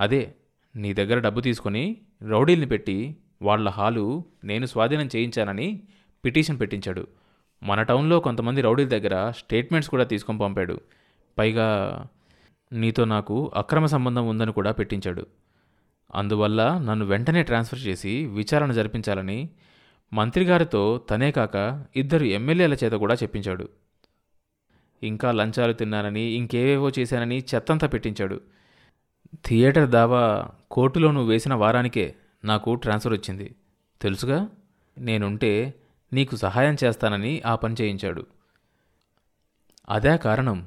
అదే నీ దగ్గర డబ్బు తీసుకొని రౌడీల్ని పెట్టి వాళ్ళ హాలు నేను స్వాధీనం చేయించానని పిటిషన్ పెట్టించాడు. మన టౌన్లో కొంతమంది రౌడీల దగ్గర స్టేట్మెంట్స్ కూడా తీసుకొని పంపాడు. పైగా నీతో నాకు అక్రమ సంబంధం ఉందని కూడా పెట్టించాడు. అందువల్ల నన్ను వెంటనే ట్రాన్స్ఫర్ చేసి విచారణ జరిపించాలని మంత్రి గారితో తనే కాక ఇద్దరు ఎమ్మెల్యేల చేత కూడా చెప్పించాడు. ఇంకా లంచాలు తిన్నానని ఇంకేవేవో చేశానని చెత్తంతా పెట్టించాడు. థియేటర్ దావా కోర్టులో నువ్వు వేసిన వారానికే నాకు ట్రాన్స్ఫర్ వచ్చింది. తెలుసుగా? నేనుంటే నీకు సహాయం చేస్తానని ఆ పని చేయించాడు. అదే కారణం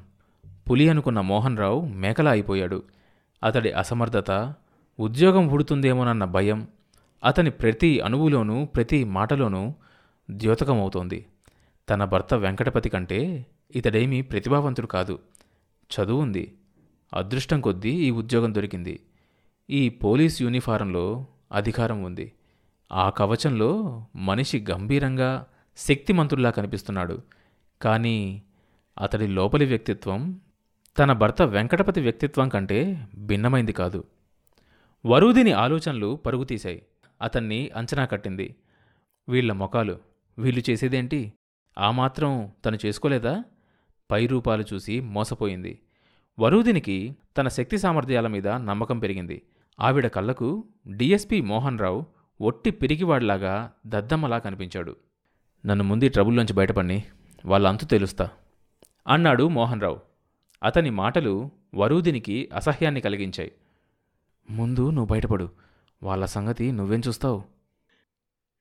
పులి అనుకున్న మోహన్ రావు మేకలా అయిపోయాడు. అతడి అసమర్థత ఉద్యోగం ఊడుతుందేమోనన్న భయం అతని ప్రతి అణువులోనూ ప్రతి మాటలోనూ ద్యోతకమవుతోంది. తన భర్త వెంకటపతి కంటే ఇతడేమీ ప్రతిభావంతుడు కాదు. చదువు ఉంది. అదృష్టం కొద్దీ ఈ ఉద్యోగం దొరికింది. ఈ పోలీస్ యూనిఫారంలో అధికారం ఉంది. ఆ కవచంలో మనిషి గంభీరంగా శక్తిమంతుల్లా కనిపిస్తున్నాడు. కానీ అతడి లోపలి వ్యక్తిత్వం తన భర్త వెంకటపతి వ్యక్తిత్వం కంటే భిన్నమైంది కాదు. వరుదిని ఆలోచనలు పరుగుతీశాయి అతన్ని అంచనా కట్టింది. వీళ్ళ మొఖాలు వీళ్ళు చేసేదేంటి? ఆ మాత్రం తను చేసుకోలేదా? పై రూపాలు చూసి మోసపోయింది. వరూదినికి తన శక్తి సామర్థ్యాల మీద నమ్మకం పెరిగింది. ఆవిడ కళ్ళకు డిఎస్పి మోహన్ రావు ఒట్టి పిరిగివాడిలాగా దద్దమ్మలా కనిపించాడు. నన్ను ముందు ట్రబుల్లోంచి బయటపడి వాళ్ళ అంతు తెలుస్తా అన్నాడు మోహన్ రావు. అతని మాటలు వరూదినికి అసహ్యాన్ని కలిగించాయి. ముందు నువ్వు బయటపడు. వాళ్ళ సంగతి నువ్వేం చూస్తావు?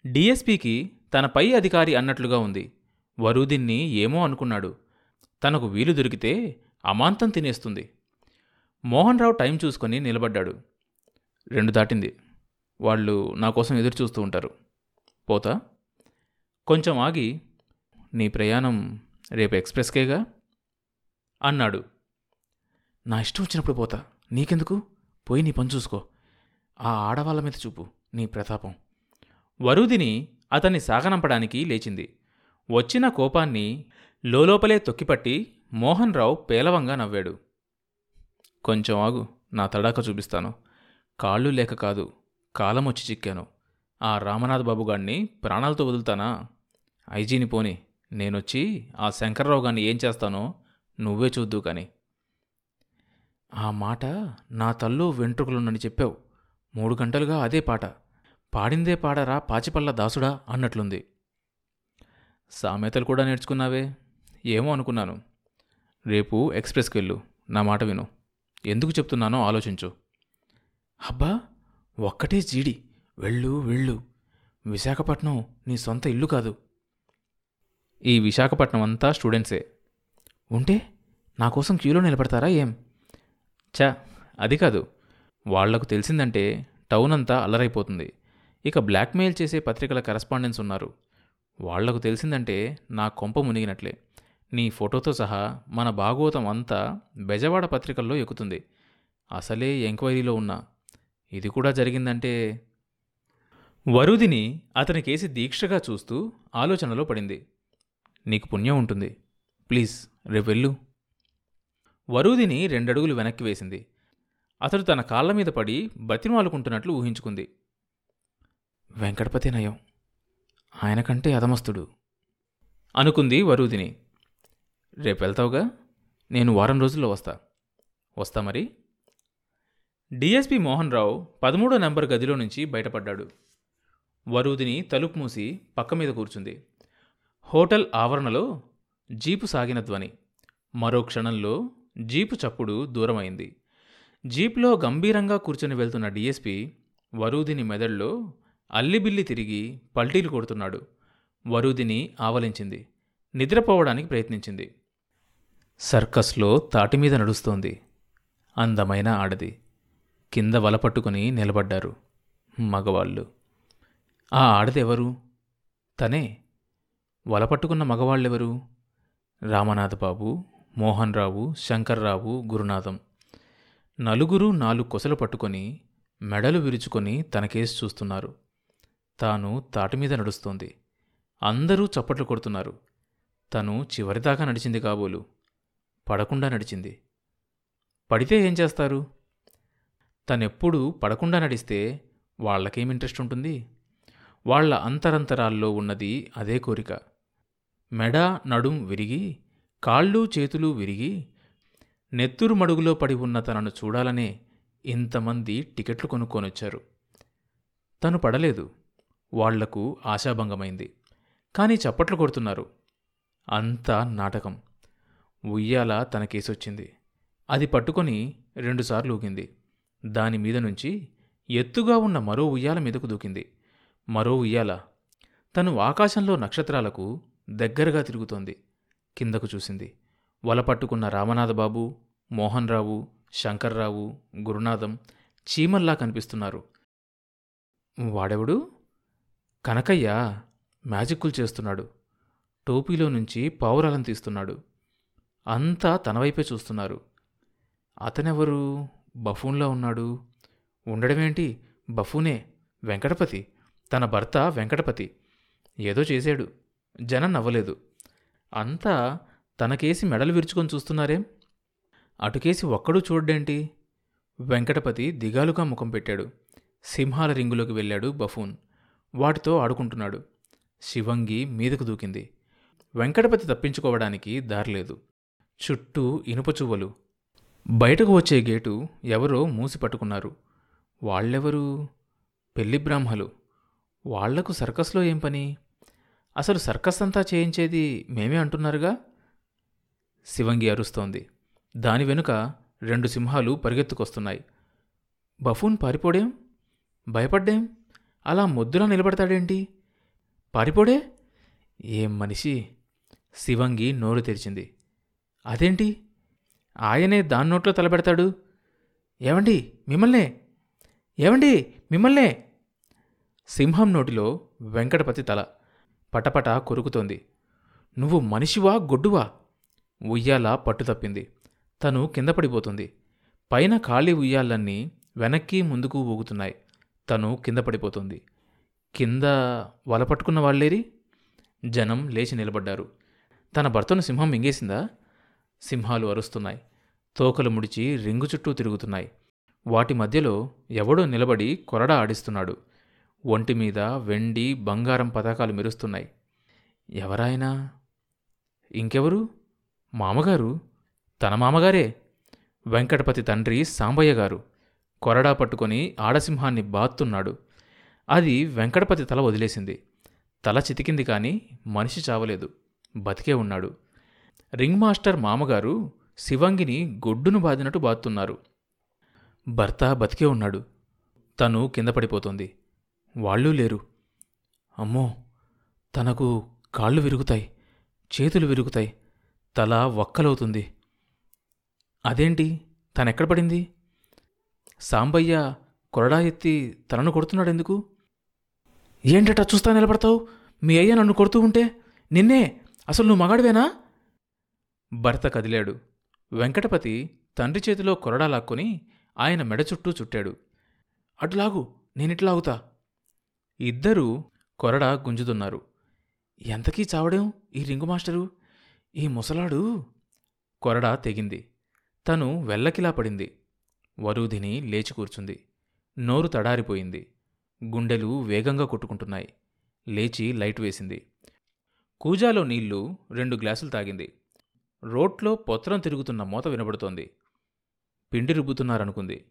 డిఎస్పీకి తన పై అధికారి అన్నట్లుగా ఉంది. వరూదిన్ని ఏమో అనుకున్నాడు. తనకు వీలు దొరికితే అమాంతం తినేస్తుంది. మోహన్ రావు టైం చూసుకొని నిలబడ్డాడు. రెండు దాటింది. వాళ్ళు నా కోసం ఎదురు చూస్తూ ఉంటారు. పోతా? కొంచెం ఆగి నీ ప్రయాణం రేపు ఎక్స్ప్రెస్కేగా? అన్నాడు. నా ఇష్టం వచ్చినప్పుడు పోతా. నీకెందుకు? పోయి నీ పని చూసుకో. ఆ ఆడవాళ్ళ మీద చూపు నీ ప్రతాపం. వరుదిని అతన్ని సాగనంపడానికి లేచింది. వచ్చిన కోపాన్ని లోలోపలే తొక్కిపట్టి మోహన్ రావు పేలవంగా నవ్వాడు. కొంచెం ఆగు నా తడాక చూపిస్తాను. కాళ్ళు లేక కాదు కాలం వచ్చి చిక్కాను. ఆ రామనాథ్ బాబు ప్రాణాలతో వదులుతానా? ఐజీని పోని నేనొచ్చి ఆ శంకర్రావు గారిని ఏం చేస్తానో నువ్వే చూద్దు కానీ. ఆ మాట నా తల్లో వెంట్రుకలున్నని చెప్పావు. మూడు గంటలుగా అదే పాట. పాడిందే పాడరా పాచిపల్ల దాసుడా అన్నట్లుంది. సామెతలు కూడా నేర్చుకున్నావే? ఏమో అనుకున్నాను. రేపు ఎక్స్ప్రెస్కి వెళ్ళు నా మాట విను. ఎందుకు చెప్తున్నానో ఆలోచించు. అబ్బా! ఒక్కటే జీడి. వెళ్ళు వెళ్ళు. విశాఖపట్నం నీ సొంత ఇల్లు కాదు. ఈ విశాఖపట్నం అంతా స్టూడెంట్సే. ఉంటే నా కోసం క్యూలో నిలబడతారా ఏం? చా అది కాదు. వాళ్ళకు తెలిసిందంటే టౌన్ అంతా అల్లరైపోతుంది. ఇక బ్లాక్మెయిల్ చేసే పత్రికల కరస్పాండెన్స్ ఉన్నారు. వాళ్ళకు తెలిసిందంటే నా కొంప మునిగినట్లే. నీ ఫోటోతో సహా మన భాగవతం అంతా బెజవాడ పత్రికల్లో ఎక్కుతుంది. అసలే ఎంక్వైరీలో ఉన్నా. ఇది కూడా జరిగిందంటే? వరుదిని అతని కేసి దీక్షగా చూస్తూ ఆలోచనలో పడింది. నీకు పుణ్యం ఉంటుంది. ప్లీజ్ రేపు వెళ్ళు. వరూదిని రెండడుగులు వెనక్కి వేసింది. అతడు తన కాళ్ళ మీద పడి బతిమాలుకుంటున్నట్లు ఊహించుకుంది. వెంకటపతి నయం. ఆయన కంటే అధమస్తుడు అనుకుంది వరూదిని. రేపు వెళ్తావుగా? నేను వారం రోజుల్లో వస్తా. వస్తా మరి? డిఎస్పి మోహన్ రావు పదమూడో నెంబర్ గదిలో నుంచి బయటపడ్డాడు. వరూదిని తలుపు మూసి పక్క మీద కూర్చుంది. హోటల్ ఆవరణలో జీపు సాగిన ధ్వని. మరో క్షణంలో జీపు చప్పుడు దూరమైంది. జీప్లో గంభీరంగా కూర్చొని వెళ్తున్న డిఎస్పి వరూదిని మెదడులో అల్లిబిల్లి తిరిగి పల్టీలు కొడుతున్నాడు. వరూదిని ఆవలించింది. నిద్రపోవడానికి ప్రయత్నించింది. సర్కస్లో తాటి మీద నడుస్తోంది. అందమైన ఆడది. కింద వలపట్టుకుని నిలబడ్డారు మగవాళ్ళు. ఆ ఆడదెవరు తనే. వలపట్టుకున్న మగవాళ్ళెవరు? రామనాథబాబు మోహన్ రావు శంకర్రావు గురునాథం. నలుగురు నాలుగు కొసలు పట్టుకొని మెడలు విరుచుకొని తనకేసి చూస్తున్నారు. తాను తాటి మీద నడుస్తోంది. అందరూ చప్పట్లు కొడుతున్నారు. తను చివరిదాకా నడిచింది కాబోలు. పడకుండా నడిచింది. పడితే ఏం చేస్తారు? తనెప్పుడు పడకుండా నడిస్తే వాళ్ళకేం ఇంట్రెస్ట్ ఉంటుంది? వాళ్ళ అంతరంతరాల్లో ఉన్నది అదే కోరిక. మెడ నడుం విరిగి కాళ్ళు చేతులు విరిగి నెత్తురు మడుగులో పడి ఉన్న తనను చూడాలనే ఇంతమంది టికెట్లు కొనుక్కొనొచ్చారు. తను పడలేదు. వాళ్ళకు ఆశాభంగమైంది. కానీ చప్పట్లు కొడుతున్నారు. అంతా నాటకం. ఉయ్యాల తన కేసొచ్చింది అది పట్టుకొని రెండుసార్లు ఊగింది దాని మీద నుంచి ఎత్తుగా ఉన్న మరో ఉయ్యాల మీదకు దూకింది. మరో ఉయ్యాల తను ఆకాశంలో నక్షత్రాలకు దగ్గరగా తిరుగుతోంది. కిందకు చూసింది. వల పట్టుకున్న రామనాథబాబు మోహన్ రావు శంకర్రావు గురునాథం చీమల్లా కనిపిస్తున్నారు. వాడెవడు? కనకయ్య మ్యాజిక్కులు చేస్తున్నాడు. టోపీలో నుంచి పావురాలను తీస్తున్నాడు. అంతా తన వైపే చూస్తున్నారు. అతనెవరు? బఫూన్లో ఉన్నాడు. ఉండడమేంటి? బఫూనే వెంకటపతి. తన భర్త వెంకటపతి. ఏదో చేశాడు. జనం నవ్వలేదు. అంతా తనకేసి మెడలు విరుచుకొని చూస్తున్నారేం? అటుకేసి ఒక్కడూ చూడ్డేంటి? వెంకటపతి దిగాలుగా ముఖం పెట్టాడు. సింహాల రింగులోకి వెళ్ళాడు బఫూన్. వాటితో ఆడుకుంటున్నాడు. శివంగి మీదకు దూకింది. వెంకటపతి తప్పించుకోవడానికి దారిలేదు చుట్టూ ఇనుపచువ్వలు బయటకు వచ్చే గేటు ఎవరో మూసి పట్టుకున్నారు. వాళ్ళెవరు? పెళ్ళి బ్రాహ్మలు. వాళ్ళకు సర్కస్లో ఏం పని? అసలు సర్కస్ అంతా చేయించేది మేమే అంటున్నారుగా? శివంగి అరుస్తోంది. దాని వెనుక రెండు సింహాలు పరిగెత్తుకొస్తున్నాయి. బఫూన్ పారిపోడేం? భయపడ్డేం? అలా మొద్దులా నిలబడతాడేంటి? పారిపోడే? ఏం మనిషి? శివంగి నోరు తెరిచింది. అదేంటి? ఆయనే దాని నోట్లో తలపెడతాడు. ఏమండి మిమ్మల్నే? ఏమండి మిమ్మల్నే? సింహం నోటిలో వెంకటపతి తల పటపట కొరుకుతోంది. నువ్వు మనిషివా గొడ్డువా? ఉయ్యాల పట్టుతప్పింది తను కింద పడిపోతుంది. పైన ఖాళీ ఉయ్యాలన్నీ వెనక్కి ముందుకు ఊగుతున్నాయి. తను కింద పడిపోతుంది. కింద వలపట్టుకున్న వాళ్ళేరి? జనం లేచి నిలబడ్డారు. తన భర్తను సింహం మింగేసిందా? సింహాలు అరుస్తున్నాయి. తోకలు ముడిచి రింగు చుట్టూ తిరుగుతున్నాయి. వాటి మధ్యలో ఎవడో నిలబడి కొరడా ఆడిస్తున్నాడు. ఒంటి మీద వెండి బంగారం పతాకాలు మెరుస్తున్నాయి. ఎవరాయనా? ఇంకెవరు? మామగారు? తన మామగారే? వెంకటపతి తండ్రి సాంబయ్య గారు. కొరడా పట్టుకొని ఆడసింహాన్ని బాత్తున్నాడు. అది వెంకటపతి తల వదిలేసింది. తల చితికింది కానీ మనిషి చావలేదు. బతికే ఉన్నాడు. రింగ్ మాస్టర్ మామగారు శివంగిని గొడ్డును బాదినట్టు బాతున్నారు భర్త బతికే ఉన్నాడు. తను కింద పడిపోతుంది. వాళ్ళూ లేరు. అమ్మో! తనకు కాళ్ళు విరుగుతాయి చేతులు విరుగుతాయి తల వక్కలవుతుంది. అదేంటి? తనెక్కడ పడింది? సాంబయ్య కొరడా ఎత్తి తనను కొడుతున్నాడెందుకు? ఏంటట చూస్తా నిలబడతావు? మీ అయ్య నన్ను కొడుతూ ఉంటే నిన్నే అసలు నువ్వు మగాడివేనా? భర్త కదిలాడు. వెంకటపతి తండ్రి చేతిలో కొరడా లాక్కొని ఆయన మెడ చుట్టూ చుట్టాడు. అటులాగు నేనిట్లాగుతా ఇద్దరూ కొరడా గుంజుతున్నారు. ఎంతకీ చావడం ఈ రింగు మాస్టరు? ఈ ముసలాడు? కొరడా తెగింది. తను వెల్లకిలా పడింది. వరూధిని లేచి కూర్చుంది. నోరు తడారిపోయింది. గుండెలు వేగంగా కొట్టుకుంటున్నాయి. లేచి లైట్ వేసింది. కూజాలో నీళ్ళు రెండు గ్లాసులు తాగింది. రోట్లో పొత్రం తిరుగుతున్న మూత వినబడుతోంది. పిండి రుబ్బుతున్నారనుకుంది.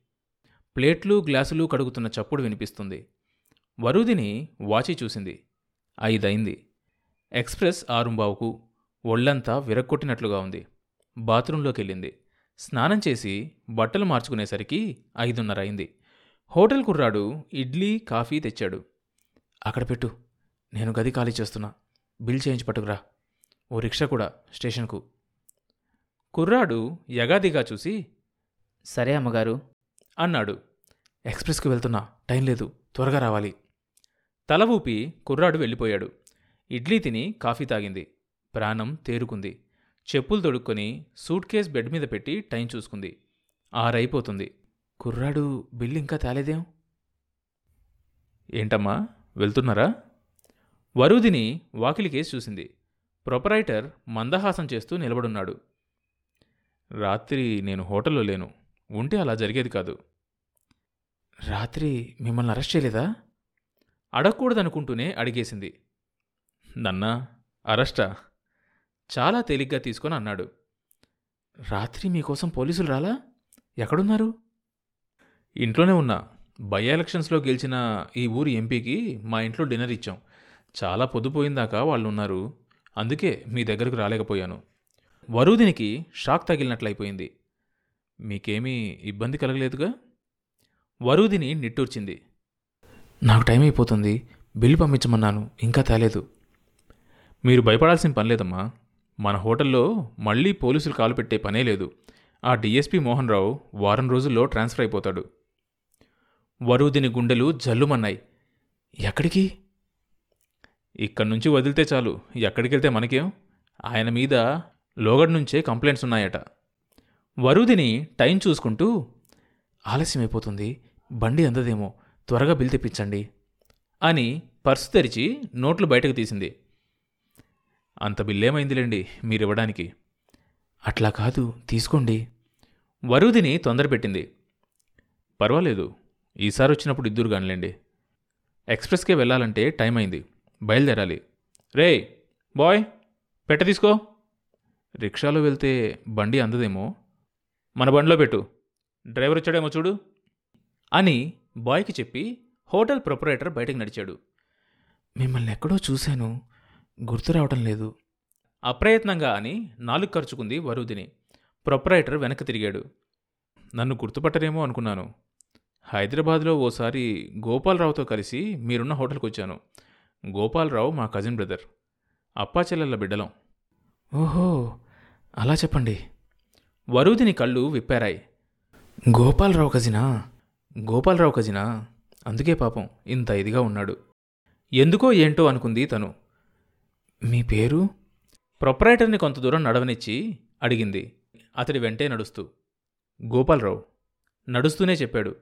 ప్లేట్లు గ్లాసులు కడుగుతున్న చప్పుడు వినిపిస్తుంది. వరుదిని వాచి చూసింది. ఐదైంది. ఎక్స్ప్రెస్ ఆరుంబావుకు ఒళ్ళంతా విరక్కొట్టినట్లుగా ఉంది. బాత్రూంలోకి వెళ్ళింది స్నానం చేసి బట్టలు మార్చుకునేసరికి ఐదున్నర అయింది హోటల్ కుర్రాడు ఇడ్లీ కాఫీ తెచ్చాడు. అక్కడ పెట్టు. నేను గది ఖాళీ చేస్తున్నా. బిల్ చేయించి పట్టుకురా. ఓ రిక్షా కూడా స్టేషన్కు. కుర్రాడు యగాదిగా చూసి సరే అమ్మగారు. అన్నాడు. ఎక్స్ప్రెస్కి వెళ్తున్నా టైం లేదు త్వరగా రావాలి. తల ఊపి కుర్రాడు వెళ్ళిపోయాడు. ఇడ్లీ తిని కాఫీ తాగింది. ప్రాణం తేరుకుంది. చెప్పులు తొడుక్కొని సూట్ కేస్ బెడ్ మీద పెట్టి టైం చూసుకుంది. ఆరైపోతుంది. కుర్రాడు బిల్లు ఇంకా తేలేదేం? ఏంటమ్మా వెళ్తున్నారా? వరుదిని వాకిలికేసి చూసింది. ప్రొపరైటర్ మందహాసం చేస్తూ నిలబడున్నాడు. రాత్రి నేను హోటల్లో లేను. ఉంటే అలా జరిగేది కాదు. రాత్రి మిమ్మల్ని అరెస్ట్ చేయలేదా? అడగకూడదనుకుంటూనే అడిగేసింది. నన్నా అరెస్టా? చాలా తేలిగ్గా తీసుకొని అన్నాడు. రాత్రి మీకోసం పోలీసులు రాలా? ఎక్కడున్నారు? ఇంట్లోనే ఉన్నా. బై ఎలక్షన్స్లో గెలిచిన ఈ ఊరి ఎంపీకి మా ఇంట్లో డిన్నర్ ఇచ్చాం. చాలా పొద్దుపోయిందాకా వాళ్ళు ఉన్నారు అందుకే మీ దగ్గరకు రాలేకపోయాను. వరుదినికి షాక్ తగిలినట్లయిపోయింది. మీకేమీ ఇబ్బంది కలగలేదుగా? వరుదిని నిట్టూర్చింది. నాకు టైం అయిపోతుంది బిల్లు పంపించమన్నాను ఇంకా తేలేదు. మీరు భయపడాల్సిన పని లేదమ్మా. మన హోటల్లో మళ్ళీ పోలీసులు కాలు పెట్టే పనే లేదు. ఆ డిఎస్పి మోహన్ రావు వారం రోజుల్లో ట్రాన్స్ఫర్ అయిపోతాడు. వరుదిని గుండెలు జల్లుమన్నాయి. ఎక్కడికి? ఇక్కడి నుంచి వదిలితే చాలు. ఎక్కడికి వెళ్తే మనకేం? ఆయన మీద లోగడ్ నుంచే కంప్లైంట్స్ ఉన్నాయట. వరుదిని టైం చూసుకుంటూ ఆలస్యమైపోతుంది. బండి అందదేమో. త్వరగా బిల్ తెప్పించండి అని పర్సు తెరిచి నోట్లు బయటకు తీసింది. అంత బిల్లేమైందిలేండి మీరివ్వడానికి. అట్లా కాదు. తీసుకోండి. వరుదిని తొందరపెట్టింది. పర్వాలేదు. ఈసారి వచ్చినప్పుడు ఇద్దరు కానిలేండి. ఎక్స్ప్రెస్కే వెళ్ళాలంటే టైం అయింది. బయలుదేరాలి. రే బాయ్. పెట్ట తీసుకో. రిక్షాలో వెళ్తే బండి అందదేమో? మన బండిలో పెట్టు. డ్రైవర్ వచ్చాడేమో చూడు. అని బాయ్కి చెప్పి హోటల్ ప్రొపరేటర్ బయటకు నడిచాడు. మిమ్మల్ని ఎక్కడో చూశాను. గుర్తు రావటం లేదు. అప్రయత్నంగా అని నాలుగు ఖర్చుకుంది వరుదిని. ప్రొపరైటర్ వెనక్కి తిరిగాడు. నన్ను గుర్తుపట్టరేమో అనుకున్నాను. హైదరాబాద్లో ఓసారి గోపాలరావుతో కలిసి మీరున్న హోటల్కి వచ్చాను గోపాలరావు మా కజిన్ బ్రదర్. అప్పాచెల్లెళ్ళ బిడ్డలం. ఓహో అలా చెప్పండి. వరుదిని కళ్ళు విప్పారాయి. గోపాలరావు కజినా? గోపాలరావు కజినా? అందుకే పాపం ఇంత ఇదిగా ఉన్నాడు. ఎందుకో ఏంటో అనుకుంది తను. మీ పేరు? ప్రొపరైటర్ని కొంత దూరం నడవనిచ్చి అడిగింది. అతడి వెంటే నడుస్తూ. గోపాలరావు నడుస్తూనే చెప్పాడు.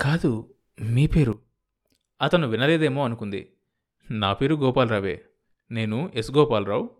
కాదు మీ పేరు? అతను వినలేదేమో అనుకుంది. నా పేరు గోపాలరావే. నేను ఎస్ గోపాలరావు.